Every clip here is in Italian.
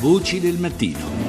Voci del mattino.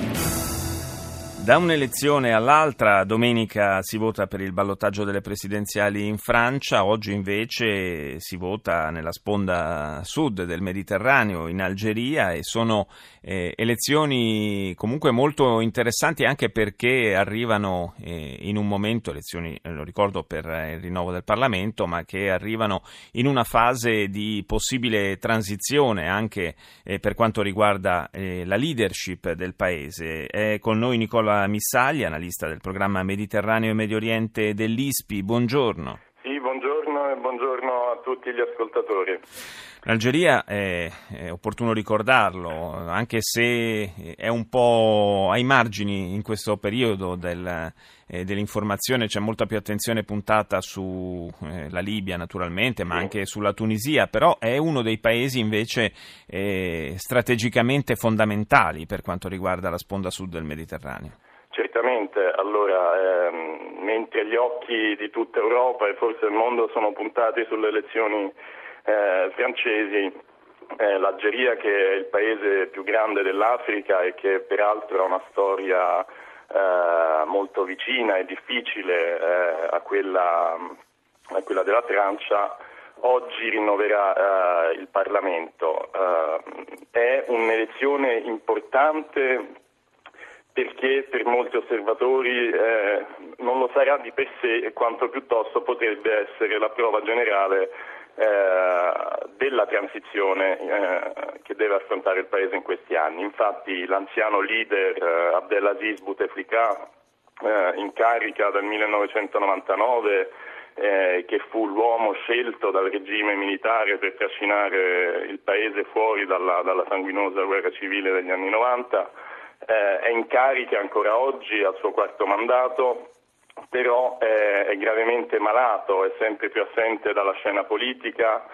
Da un'elezione all'altra, domenica si vota per il ballottaggio delle presidenziali in Francia, oggi invece si vota nella sponda sud del Mediterraneo, in Algeria, e sono eh, elezioni comunque molto interessanti anche perché arrivano eh, in un momento, elezioni lo ricordo per il rinnovo del Parlamento, ma che arrivano in una fase di possibile transizione anche eh, per quanto riguarda eh, la leadership del Paese. È con noi Nicola Missagli, analista del programma Mediterraneo e Medio Oriente dell'ISPI. Buongiorno. Sì, buongiorno e buongiorno a tutti gli ascoltatori. L'Algeria, è, è, opportuno ricordarlo, anche se è un po' ai margini in questo periodo del, eh, dell'informazione, c'è molta più attenzione puntata sulla eh, Libia naturalmente, ma anche sulla Tunisia, però è uno dei paesi invece eh, strategicamente fondamentali per quanto riguarda la sponda sud del Mediterraneo. Certamente, allora, ehm, mentre gli occhi di tutta Europa e forse il mondo sono puntati sulle elezioni eh, francesi, eh, l'Algeria che è il paese più grande dell'Africa e che peraltro ha una storia eh, molto vicina e difficile eh, a quella, a, quella, della Francia, oggi rinnoverà eh, il Parlamento. Eh, è un'elezione importante perché per molti osservatori eh, non lo sarà di per sé quanto piuttosto potrebbe essere la prova generale eh, della transizione eh, che deve affrontare il Paese in questi anni. Infatti l'anziano leader eh, Abdelaziz Bouteflika, eh, in carica dal 1999, eh, che fu l'uomo scelto dal regime militare per trascinare il Paese fuori dalla, dalla sanguinosa guerra civile degli anni 90, eh, è in carica ancora oggi al suo quarto mandato, però eh, è gravemente malato, è sempre più assente dalla scena politica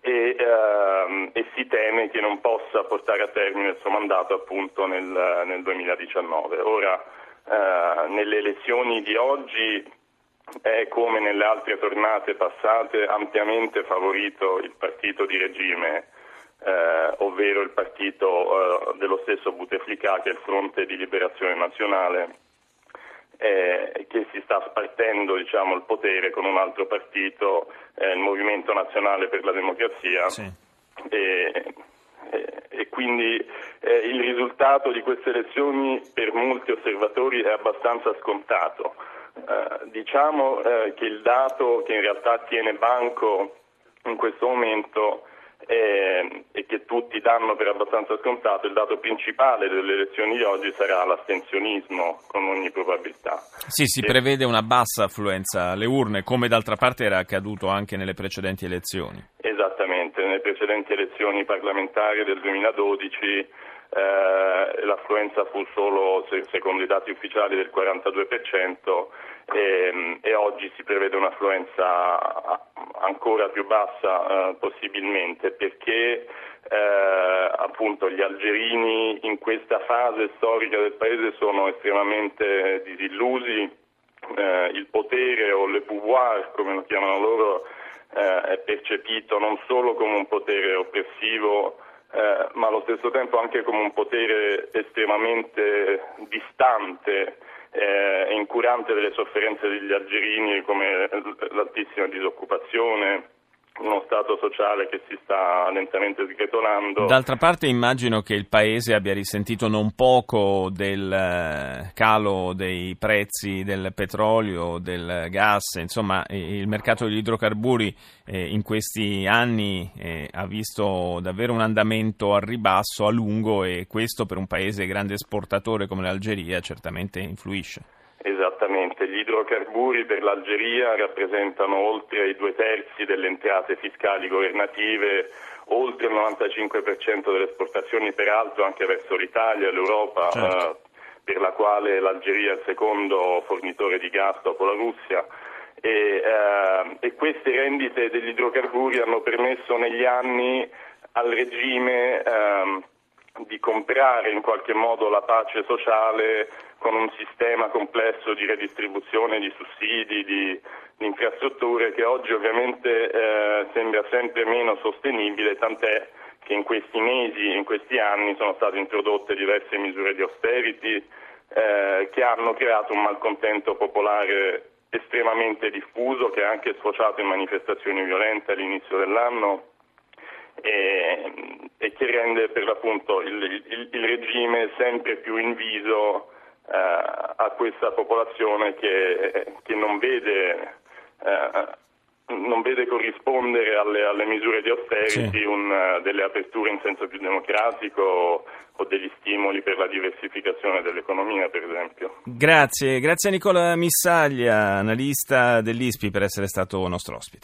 e, ehm, e, si teme che non possa portare a termine il suo mandato appunto nel, nel 2019. Ora, eh, nelle elezioni di oggi è come nelle altre tornate passate ampiamente favorito il partito di regime eh, ovvero il partito eh, dello stesso Bouteflika che è il Fronte di Liberazione Nazionale eh, che si sta spartendo diciamo, il potere con un altro partito, eh, il Movimento Nazionale per la Democrazia. Sì. E, e, quindi eh, il risultato di queste elezioni per molti osservatori è abbastanza scontato. Eh, diciamo che il dato che in realtà tiene banco in questo momento e, e, che tutti danno per abbastanza scontato, il dato principale delle elezioni di oggi sarà l'astensionismo con ogni probabilità. Sì, si e... prevede una bassa affluenza alle urne, come d'altra parte era accaduto anche nelle precedenti elezioni. Esattamente, nelle precedenti elezioni parlamentari del 2012 eh, l'affluenza fu solo, secondo i dati ufficiali, del 42% e, e oggi si prevede un'affluenza ancora più bassa eh, possibilmente perché eh, appunto gli algerini in questa fase storica del paese sono estremamente disillusi, eh, il potere o le pouvoir come lo chiamano loro eh, è percepito non solo come un potere oppressivo eh, ma allo stesso tempo anche come un potere estremamente distante eh, incurante delle sofferenze degli algerini come l'altissima disoccupazione, uno stato sociale che si sta lentamente sgretolando. D'altra parte immagino che il Paese abbia risentito non poco del eh, calo dei prezzi del petrolio, del gas, insomma il mercato degli idrocarburi eh, in questi anni eh, ha visto davvero un andamento a ribasso a lungo e questo per un Paese grande esportatore come l'Algeria certamente influisce. Esattamente, gli idrocarburi per l'Algeria rappresentano oltre i due terzi delle entrate fiscali governative, oltre il 95% delle esportazioni peraltro anche verso l'Italia l'Europa, certo. eh, per la quale l'Algeria è il secondo fornitore di gas dopo la Russia. E, eh, e queste rendite degli idrocarburi hanno permesso negli anni al regime eh, di comprare in qualche modo la pace sociale con un sistema complesso di redistribuzione di sussidi, di, di infrastrutture che oggi ovviamente eh, sembra sempre meno sostenibile, tant'è che in questi mesi, in questi anni sono state introdotte diverse misure di austerity eh, che hanno creato un malcontento popolare estremamente diffuso che è anche sfociato in manifestazioni violente all'inizio dell'anno e, e che rende per l'appunto il, il, il, regime sempre più inviso a questa popolazione che, che non vede eh, non vede corrispondere alle, alle misure di austerity sì. un, uh, delle aperture in senso più democratico o, o degli stimoli per la diversificazione dell'economia, per esempio. Grazie, grazie a Nicola Missaglia, analista dell'ISPI, per essere stato nostro ospite.